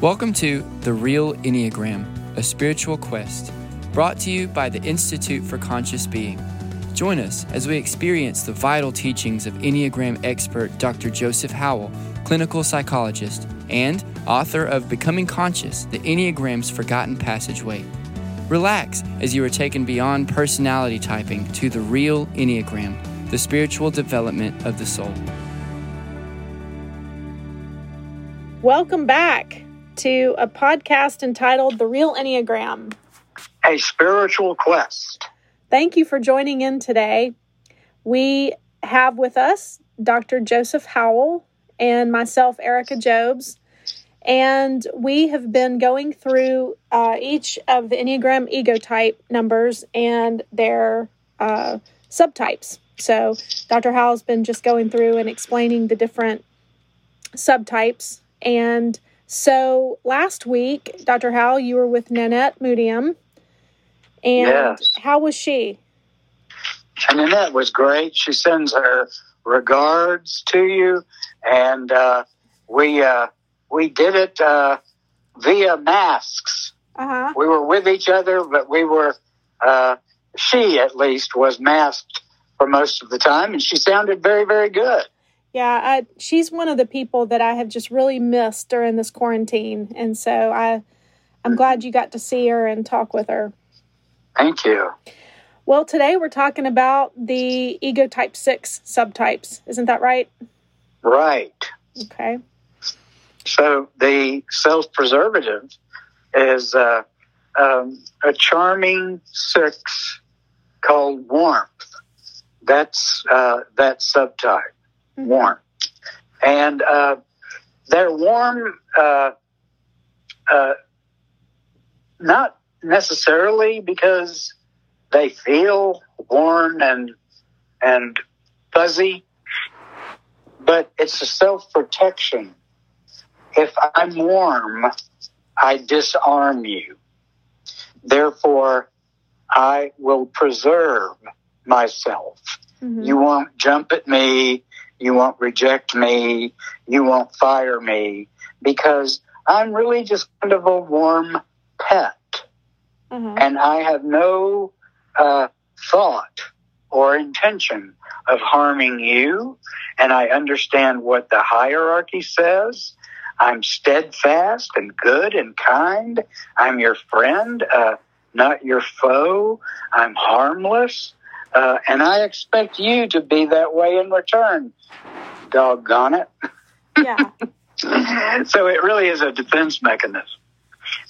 Welcome to The Real Enneagram, a spiritual quest, brought to you by the Institute for Conscious Being. Join us as we experience the vital teachings of Enneagram expert Dr. Joseph Howell, clinical psychologist, and author of Becoming Conscious The Enneagram's Forgotten Passageway. Relax as you are taken beyond personality typing to the real Enneagram, the spiritual development of the soul. Welcome back to a podcast entitled The Real Enneagram. A spiritual quest. Thank you for joining in today. We have with us Dr. Joseph Howell and myself, Erika Jobes. And we have been going through uh, each of the Enneagram ego type numbers and their uh, subtypes. So, Dr. Howell's been just going through and explaining the different subtypes. And so last week, Dr. Howell, you were with Nanette Moodium. And Yes. how was she? Nanette was great. She sends her regards to you, and uh, we uh, we did it uh, via masks. Uh huh. We were with each other, but we were uh, she at least was masked for most of the time, and she sounded very very good. Yeah, I, she's one of the people that I have just really missed during this quarantine, and so I, I'm glad you got to see her and talk with her. Thank you. Well, today we're talking about the ego type six subtypes. Isn't that right? Right. Okay. So the self-preservative is uh, um, a charming six called warmth. That's uh, that subtype, warmth, and uh, they're warm. Uh, uh, not necessarily because they feel warm and and fuzzy, but it's a self-protection if I'm warm, I disarm you. Therefore, I will preserve myself. Mhm. You won't jump at me. You won't reject me. You won't fire me because I'm really just kind of a warm pet Uh-huh. and I have no uh, thought or intention of harming you. And I understand what the hierarchy says. I'm steadfast and good and kind. I'm your friend, uh, not your foe. I'm harmless. Uh, and I expect you to be that way in return. Doggone it. Yeah. so it really is a defense mechanism.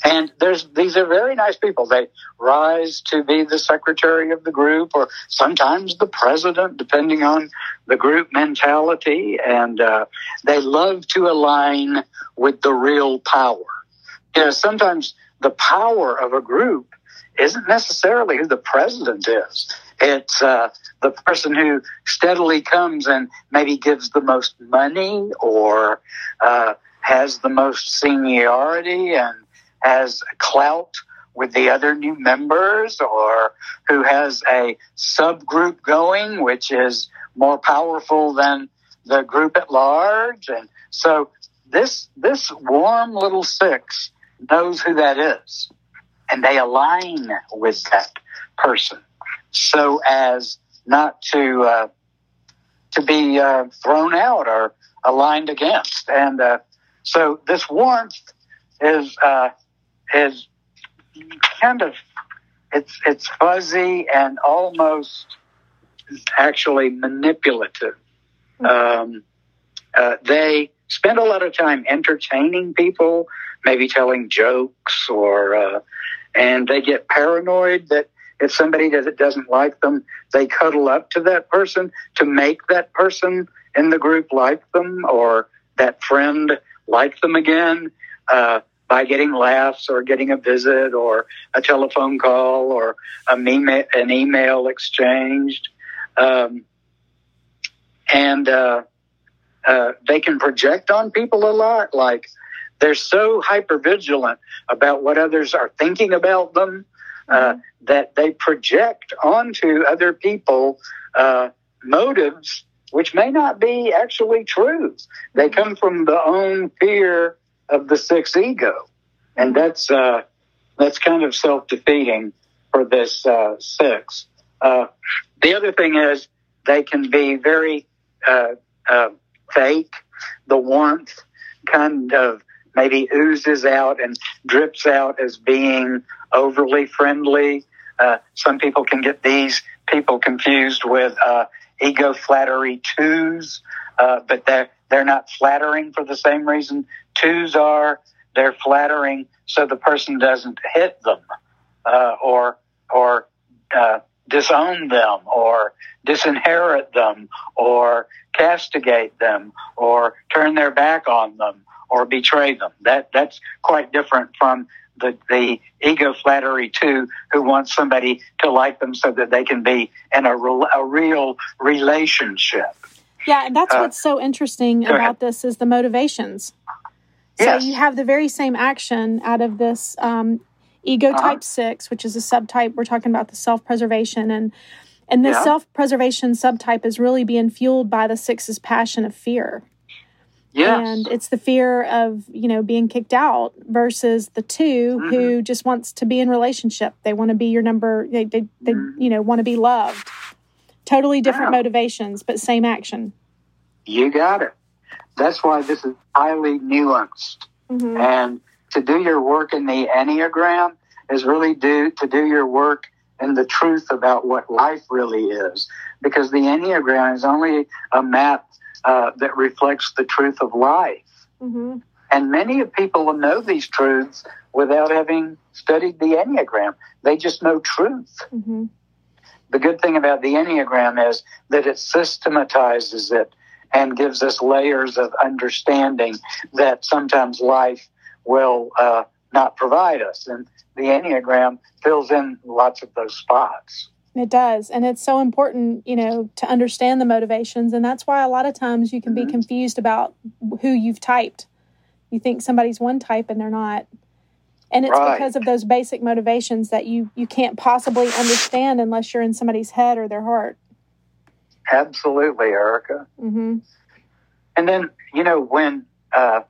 And there's these are very nice people. They rise to be the secretary of the group, or sometimes the president, depending on the group mentality. And uh, they love to align with the real power. You know, sometimes the power of a group isn't necessarily who the president is. It's uh, the person who steadily comes and maybe gives the most money or uh, has the most seniority and has clout with the other new members or who has a subgroup going, which is more powerful than the group at large. And so this, this warm little six knows who that is and they align with that person so as not to, uh, to be uh, thrown out or aligned against. And uh, so this warmth is uh, is kind of it's it's fuzzy and almost actually manipulative. Um, uh, they spend a lot of time entertaining people, maybe telling jokes, or uh, and they get paranoid that if somebody that doesn't like them, they cuddle up to that person to make that person in the group like them or that friend like them again uh, by getting laughs or getting a visit or a telephone call or a meme- an email exchanged. Um, and uh, uh, they can project on people a lot. Like they're so hyper vigilant about what others are thinking about them uh, that they project onto other people uh, motives which may not be actually true. They come from the own fear of the six ego, and that's uh, that's kind of self defeating for this uh, six. Uh, the other thing is they can be very uh, uh, fake. The warmth kind of maybe oozes out and drips out as being overly friendly. Uh, some people can get these people confused with uh, ego flattery twos, uh, but they're they're not flattering for the same reason twos are. They're flattering so the person doesn't hit them uh, or or uh, disown them or disinherit them or castigate them or turn their back on them or betray them. That that's quite different from the, the ego flattery too, who wants somebody to like them so that they can be in a, a real relationship. Yeah, and that's uh, what's so interesting about ahead. this is the motivations. So yes. you have the very same action out of this um, ego uh-huh. type six, which is a subtype. We're talking about the self preservation and and this yeah. self preservation subtype is really being fueled by the six's passion of fear. Yes. And it's the fear of, you know, being kicked out versus the 2 mm-hmm. who just wants to be in relationship. They want to be your number, they, they, they mm-hmm. you know, want to be loved. Totally different motivations, but same action. You got it. That's why this is highly nuanced. Mm-hmm. And to do your work in the Enneagram is really do to do your work in the truth about what life really is. Because the Enneagram is only a map uh, that reflects the truth of life. Mm-hmm. And many of people know these truths without having studied the Enneagram. They just know truth. Mm-hmm. The good thing about the Enneagram is that it systematizes it and gives us layers of understanding that sometimes life will uh, not provide us. And the Enneagram fills in lots of those spots. It does. And it's so important, you know, to understand the motivations. And that's why a lot of times you can mm-hmm. be confused about who you've typed. You think somebody's one type and they're not. And it's right. because of those basic motivations that you, you can't possibly understand unless you're in somebody's head or their heart. Absolutely, Erika. Mm-hmm. And then, you know, when uh,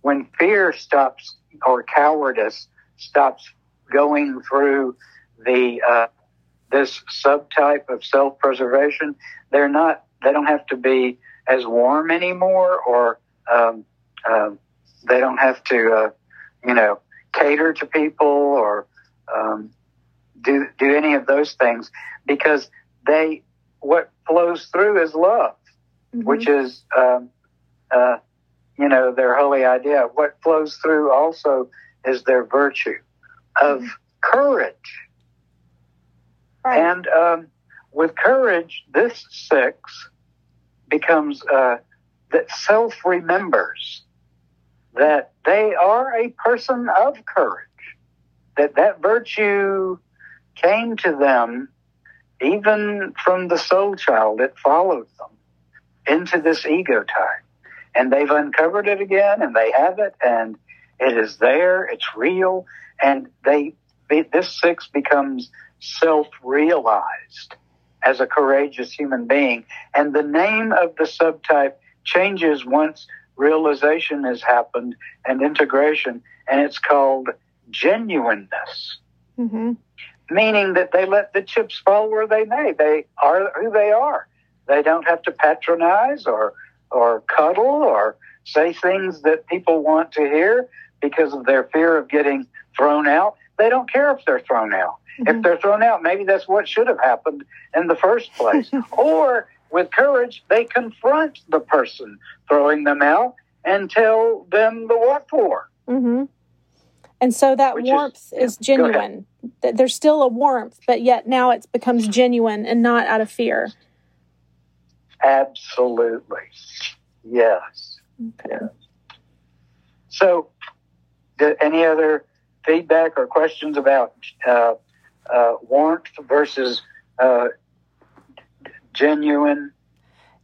when fear stops or cowardice stops going through the uh, this subtype of self-preservation, they're not. They don't have to be as warm anymore, or um, uh, they don't have to, uh, you know, cater to people or um, do do any of those things because they what flows through is love, mm-hmm. which is um, uh, you know their holy idea. What flows through also is their virtue of mm-hmm. courage Right. And um, with courage, this six becomes uh, that self remembers that they are a person of courage, that that virtue came to them even from the soul child. It followed them into this ego type. And they've uncovered it again and they have it and it is there, it's real, and they, they this six becomes self realized as a courageous human being. And the name of the subtype changes once realization has happened and integration, and it's called genuineness. Mm-hmm. Meaning that they let the chips fall where they may. They are who they are. They don't have to patronize or or cuddle or say things that people want to hear because of their fear of getting thrown out. They don't care if they're thrown out. Mm-hmm. If they're thrown out, maybe that's what should have happened in the first place. or with courage, they confront the person throwing them out and tell them the what for. Mm-hmm. And so that Which warmth is, is genuine. There's still a warmth, but yet now it becomes genuine and not out of fear. Absolutely. Yes. Okay. Yes. So, any other feedback or questions about uh, uh, warmth versus uh, genuine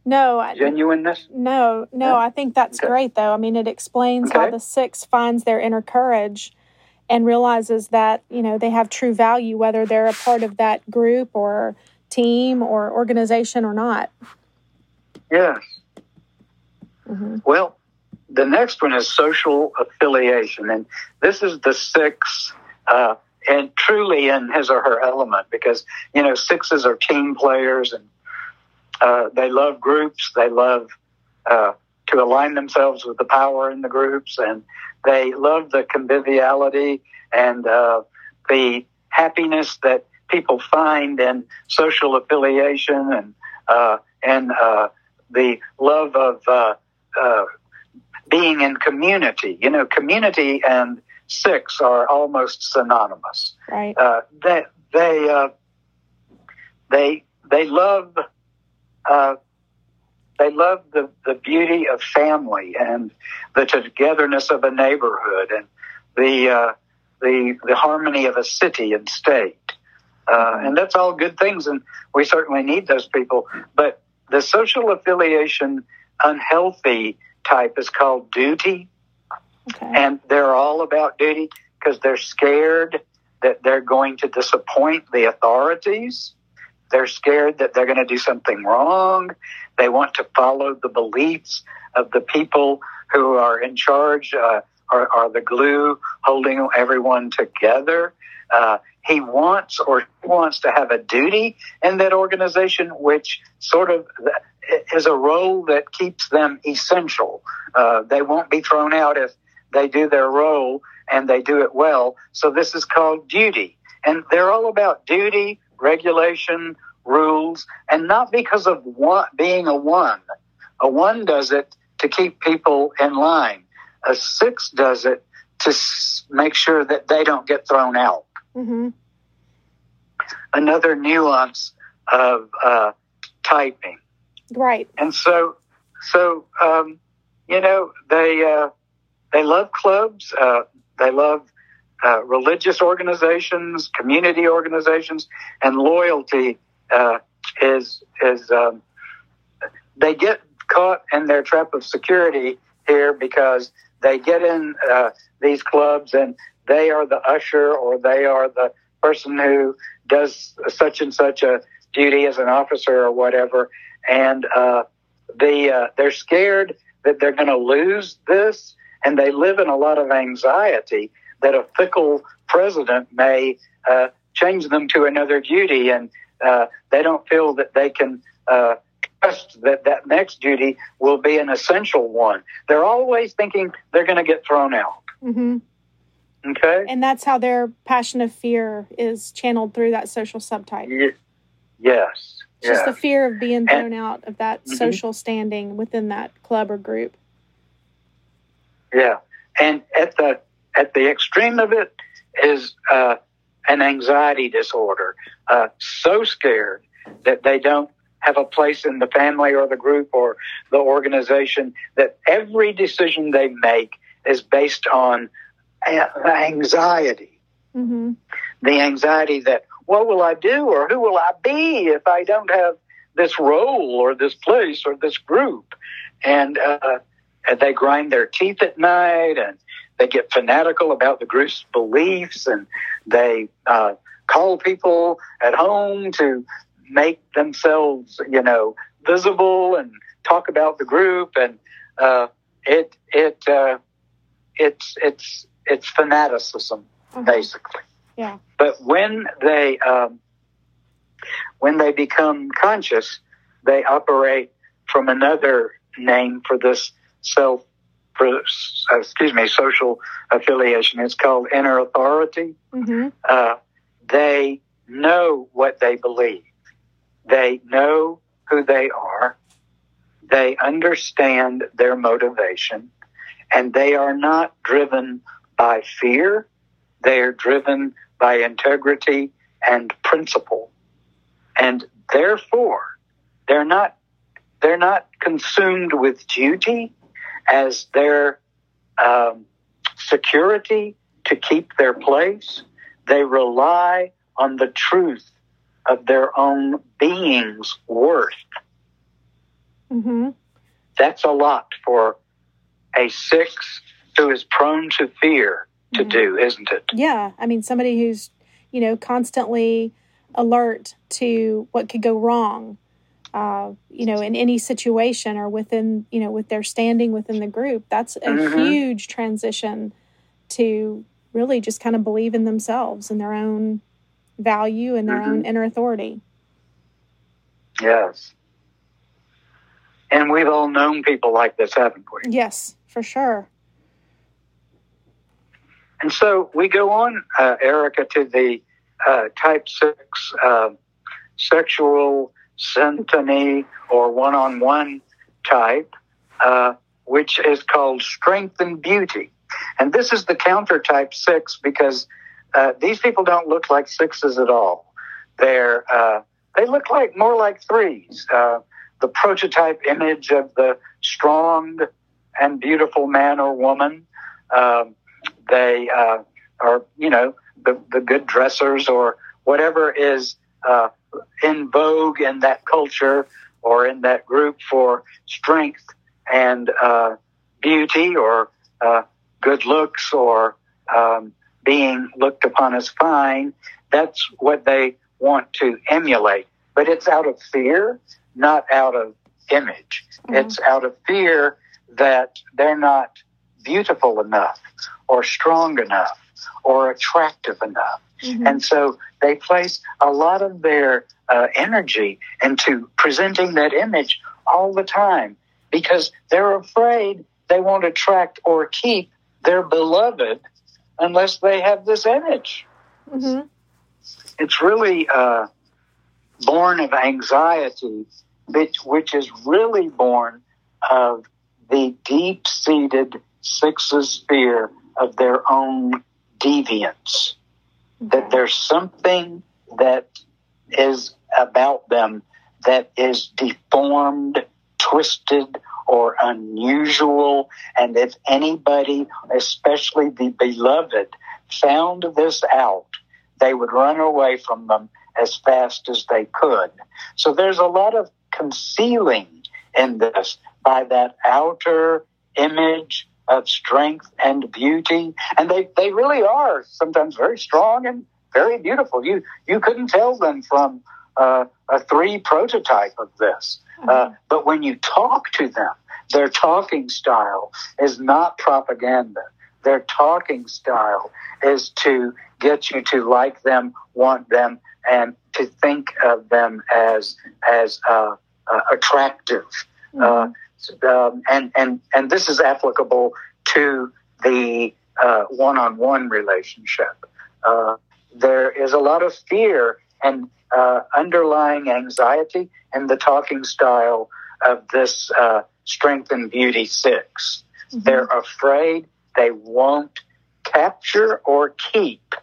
no genuineness no no yeah. i think that's okay. great though i mean it explains okay. how the six finds their inner courage and realizes that you know they have true value whether they're a part of that group or team or organization or not yes mm-hmm. well the next one is social affiliation. And this is the six, uh, and truly in his or her element because, you know, sixes are team players and uh, they love groups. They love uh, to align themselves with the power in the groups and they love the conviviality and uh, the happiness that people find in social affiliation and uh, and uh, the love of uh, uh, being in community. You know, community and six are almost synonymous. Right. Uh, they they uh, they they love uh, they love the, the beauty of family and the togetherness of a neighborhood and the uh, the the harmony of a city and state. Uh, and that's all good things, and we certainly need those people. But the social affiliation unhealthy type is called duty, Okay. and they're all about duty because they're scared that they're going to disappoint the authorities. They're scared that they're going to do something wrong. They want to follow the beliefs of the people who are in charge, uh, are, are the glue holding everyone together. Uh, he wants or wants to have a duty in that organization, which sort of is a role that keeps them essential. Uh, they won't be thrown out if they do their role and they do it well. So this is called duty. And they're all about duty, regulation, rules, and not because of one, being a one. A one does it to keep people in line. A six does it to s- make sure that they don't get thrown out. hmm Another nuance of uh, typing. Right. and so so um, you know they uh, they love clubs uh, they love uh, religious organizations community organizations and loyalty uh, is is um, they get caught in their trap of security here because they get in uh, these clubs and they are the usher or they are the person who does such and such a duty as an officer or whatever and uh, the uh, they're scared that they're going to lose this, and they live in a lot of anxiety that a fickle president may uh, change them to another duty, and uh, they don't feel that they can uh, trust that that next duty will be an essential one. They're always thinking they're going to get thrown out. hmm Okay. And that's how their passion of fear is channeled through that social subtype. Ye- yes. It's just the fear of being And- thrown out of that Mhm. social standing within that club or group. Yeah, and at the at the extreme of it is uh, an anxiety disorder. Uh, so scared that they don't have a place in the family or the group or the organization that every decision they make is based on anxiety. hmm The anxiety that what will I do or who will I be if I don't have this role or this place or this group, and uh, and they grind their teeth at night and they get fanatical about the group's beliefs and they uh, call people at home to make themselves, you know, visible and talk about the group and uh, it it uh, it's it's it's fanaticism Uh-huh. basically. Yeah. But when they um, when they become conscious, they operate from another name for this self, for uh, excuse me, social affiliation. It's called inner authority. hmm Uh, they know what they believe. They know who they are. They understand their motivation, and they are not driven by fear. They are driven by integrity and principle, and therefore they're not they're not consumed with duty as their um, security to keep their place. They rely on the truth of their own being's worth. hmm That's a lot for a six who is prone to fear to Mhm. do, isn't it? Yeah. I mean, somebody who's, you know, constantly alert to what could go wrong uh, you know, in any situation or within, you know, with their standing within the group. That's a Mhm. huge transition to really just kind of believe in themselves and their own value and their Mhm. own inner authority. Yes. And we've all known people like this, haven't we? Yes, for sure. And so we go on, uh, Erika, to the uh, type six uh, sexual syntony or one on one type, uh, which is called strength and beauty. And this is the counter type six because uh, these people don't look like sixes at all. They're, uh, they look like more like threes. Uh, the prototype image of the strong and beautiful man or woman. Um, they uh, are, you know, the, the good dressers or whatever is uh, in vogue in that culture or in that group for strength and uh, beauty or uh, good looks or um, being looked upon as fine. That's what they want to emulate. But it's out of fear, not out of image. Mhm. It's out of fear that they're not beautiful enough or strong enough or attractive enough. Mhm. And so they place a lot of their uh, energy into presenting that image all the time because they're afraid they won't attract or keep their beloved unless they have this image. Mhm. It's really uh, born of anxiety, which, which is really born of the deep seated sixes fear of their own deviance that mm-hmm. there's something that is about them that is deformed, twisted, or unusual. And if anybody, especially the beloved, found this out, they would run away from them as fast as they could. So there's a lot of concealing in this by that outer image of strength and beauty. And they, they really are sometimes very strong and very beautiful. You, you couldn't tell them from uh, a three prototype of this. Uh, but when you talk to them, their talking style is not propaganda. Their talking style is to get you to like them, want them, and to think of them as as uh, uh, attractive. Uh, um, and and and this is applicable to the uh, one-on-one relationship. Uh, there is a lot of fear and uh, underlying anxiety in the talking style of this uh, strength and beauty 6 Mhm. They're afraid they won't capture or keep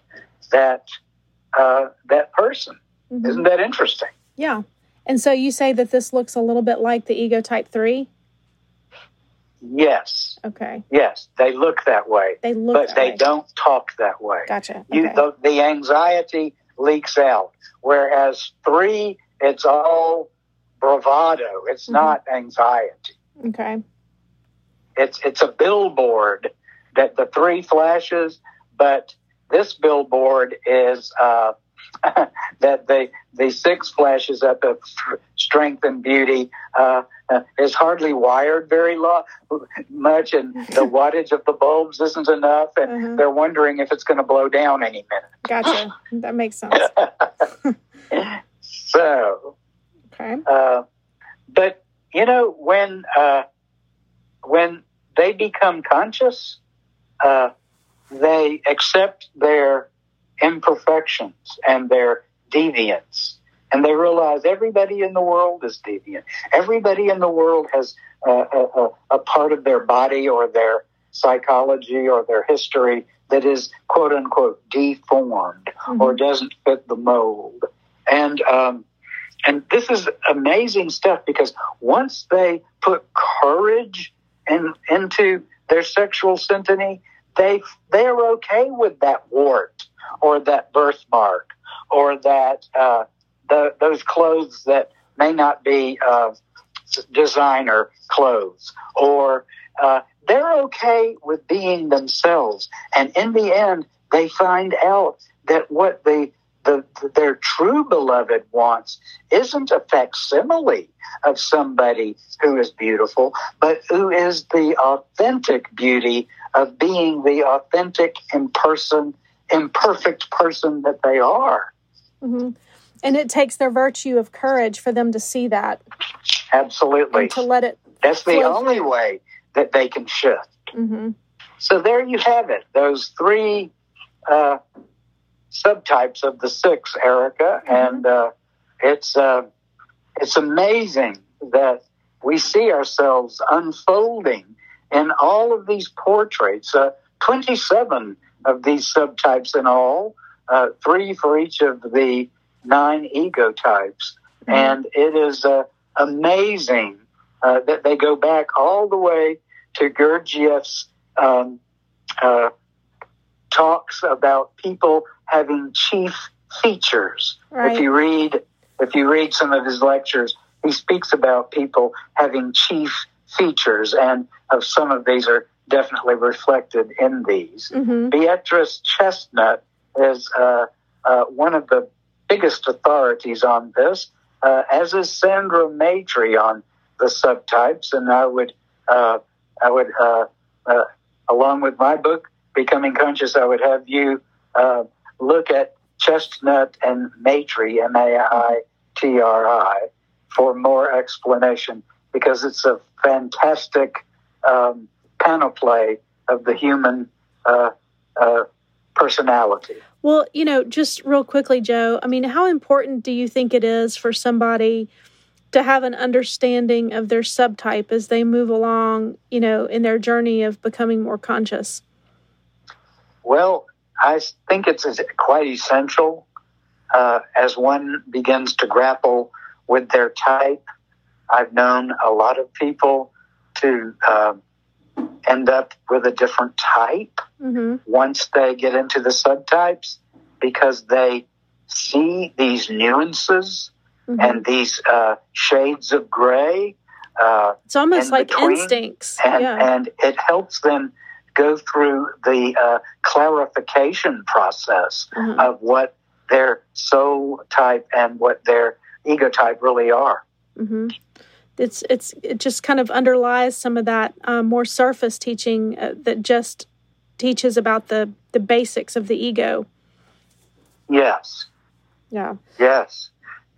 that uh, that person. Mhm. Isn't that interesting? Yeah. And so you say that this looks a little bit like the ego type three? Yes, Okay. yes, they look that way, They look but they way. don't talk that way. Gotcha. You, Okay. the, the anxiety leaks out, whereas three, it's all bravado. It's Mhm. not anxiety. okay. It's it's a billboard that the three flashes, but this billboard is uh, that the the six flashes up of strength and beauty uh, uh, is hardly wired very lo- much, and the wattage of the bulbs isn't enough, and Uh-huh. they're wondering if it's going to blow down any minute. Gotcha. that makes sense. so, Okay. uh, but you know when uh, when they become conscious, uh, they accept their imperfections and their deviance, and they realize everybody in the world is deviant. Everybody in the world has a, a, a part of their body or their psychology or their history that is quote unquote deformed or Mhm. doesn't fit the mold. And um, and this is amazing stuff because once they put courage in, into their sexual syntony, they they're okay with that wart or that birthmark or that uh, the, those clothes that may not be uh, designer clothes or uh, they're okay with being themselves. And in the end they find out that what the the, their true beloved wants isn't a facsimile of somebody who is beautiful, but who is the authentic beauty of being the authentic, imperson, imperfect person that they are. Mm-hmm. And it takes their virtue of courage for them to see that. Absolutely. to let it. That's the only through. way that they can shift. Mm-hmm. So there you have it. Those three uh, subtypes of the six, Erika, mm-hmm. and uh, it's uh, it's amazing that we see ourselves unfolding in all of these portraits. Uh, Twenty-seven of these subtypes in all, uh, three for each of the nine ego types, mm-hmm. and it is uh, amazing that they go back all the way to Gurdjieff's um, talks about people having chief features. Right. If you read if you read some of his lectures, he speaks about people having chief features, and of some of these are definitely reflected in these. Mm-hmm. Beatrice Chestnut is uh, uh, one of the biggest authorities on this, uh, as is Sandra Maitri on the subtypes, and I would uh, I would uh, uh, along with my book Becoming Conscious, I would have you look at Chestnut and Maitri, M A I T R I, for more explanation because it's a fantastic um, panoply of the human uh, uh, personality. Well, you know, just real quickly, Joe, I mean, how important do you think it is for somebody to have an understanding of their subtype as they move along, you know, in their journey of becoming more conscious? Well, I think it's quite essential uh, as one begins to grapple with their type. I've known a lot of people to uh, end up with a different type mm-hmm. once they get into the subtypes because they see these nuances mm-hmm. and these uh, shades of gray. Uh, it's almost like instincts. And, yeah. and it helps them go through the uh, clarification process mm-hmm. of what their soul type and what their ego type really are. Mm-hmm. It's it's it just kind of underlies some of that um, more surface teaching uh, that just teaches about the the basics of the ego. Yes. Yeah. Yes,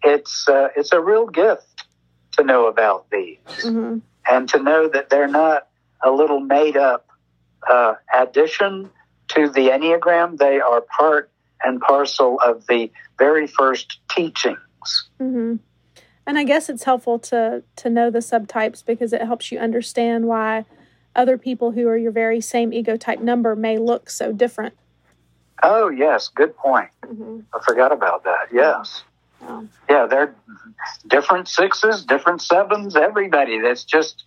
it's uh, it's a real gift to know about these mm-hmm. and to know that they're not a little made up uh, addition to the Enneagram. They are part and parcel of the very first teachings. Mm-hmm. And I guess it's helpful to to know the subtypes because it helps you understand why other people who are your very same ego type number may look so different. Oh yes, good point. Mm-hmm. I forgot about that. Yes. Yeah. yeah, they're different sixes, different sevens. Everybody. That's just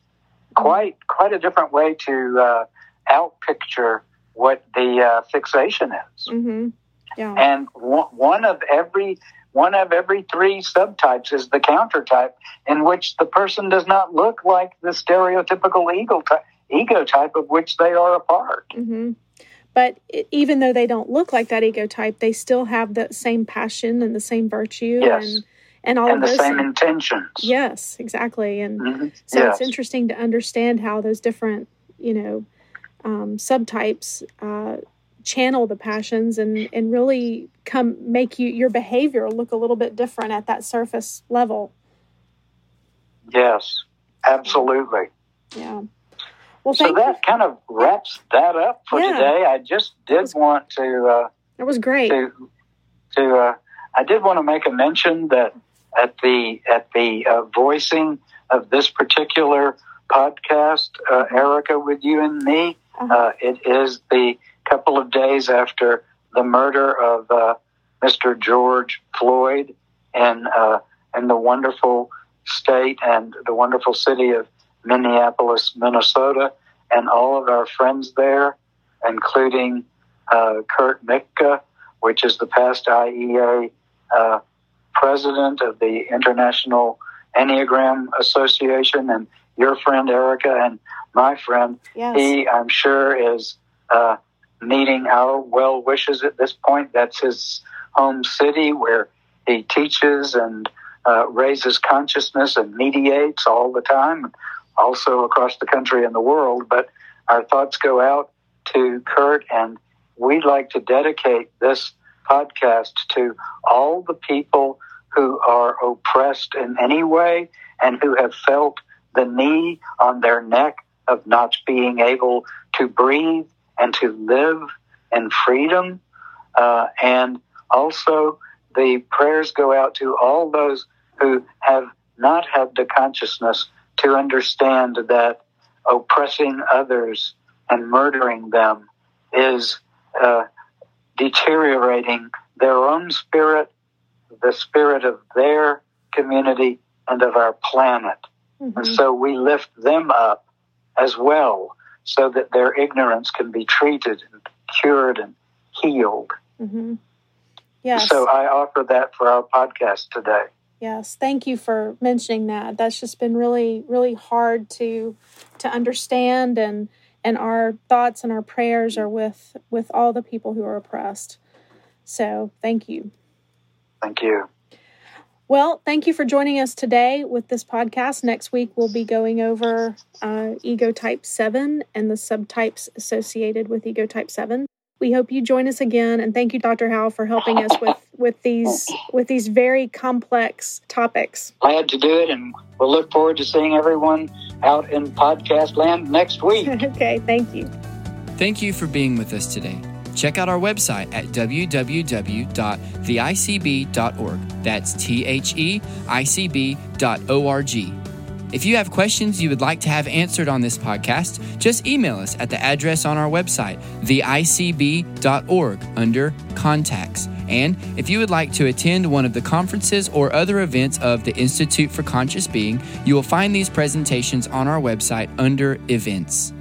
quite quite a different way to uh, outpicture what the uh, fixation is. Mm-hmm. Yeah. And one of every one of every three subtypes is the counter type, in which the person does not look like the stereotypical ego type, ego type of which they are a part. Mm-hmm. But even though they don't look like that ego type, they still have the same passion and the same virtue yes. and and all and of the those same intentions. Yes, exactly. And mm-hmm. so yes. it's interesting to understand how those different, you know, um, subtypes uh, channel the passions and and really come make you your behavior look a little bit different at that surface level. Yes absolutely. Yeah. Well so that kind of wraps that up for yeah. today. I just did was, want to uh that was great. to to uh i did want to make a mention that at the at the uh, voicing of this particular podcast uh, erika with you and me uh-huh. uh, it is the couple of days after the murder of uh, Mr. George Floyd in uh, in the wonderful state and the wonderful city of Minneapolis, Minnesota, and all of our friends there, including uh, Kurt Mitka, which is the past IEA uh, president of the International Enneagram Association, and your friend Erika and my friend. Yes. He, I'm sure, is uh, needing our well wishes at this point. That's his home city where he teaches and uh, raises consciousness and mediates all the time, also across the country and the world. But our thoughts go out to Kurt, and we'd like to dedicate this podcast to all the people who are oppressed in any way and who have felt the knee on their neck of not being able to breathe and to live in freedom. Uh, and also, the prayers go out to all those who have not had the consciousness to understand that oppressing others and murdering them is uh, deteriorating their own spirit, the spirit of their community, and of our planet. Mm-hmm. And so we lift them up as well so that their ignorance can be treated and cured and healed. Mm-hmm. Yes. So I offer that for our podcast today. Yes, thank you for mentioning that. That's just been really, really hard to to understand, and and our thoughts and our prayers are with with all the people who are oppressed. So, thank you. Thank you. Well, thank you for joining us today with this podcast. Next week, we'll be going over uh, ego type 7 and the subtypes associated with ego type 7 we hope you join us again and thank you dr howell for helping us with with these with these very complex topics. Glad to do it and we'll look forward to seeing everyone out in podcast land next week. Okay thank you. Thank you for being with us today check out our website at www.theicb.org that's T H E I C B dot O R G. if you have questions you would like to have answered on this podcast, just email us at the address on our website, theicb.org, under Contacts. And if you would like to attend one of the conferences or other events of the Institute for Conscious Being, you will find these presentations on our website under Events.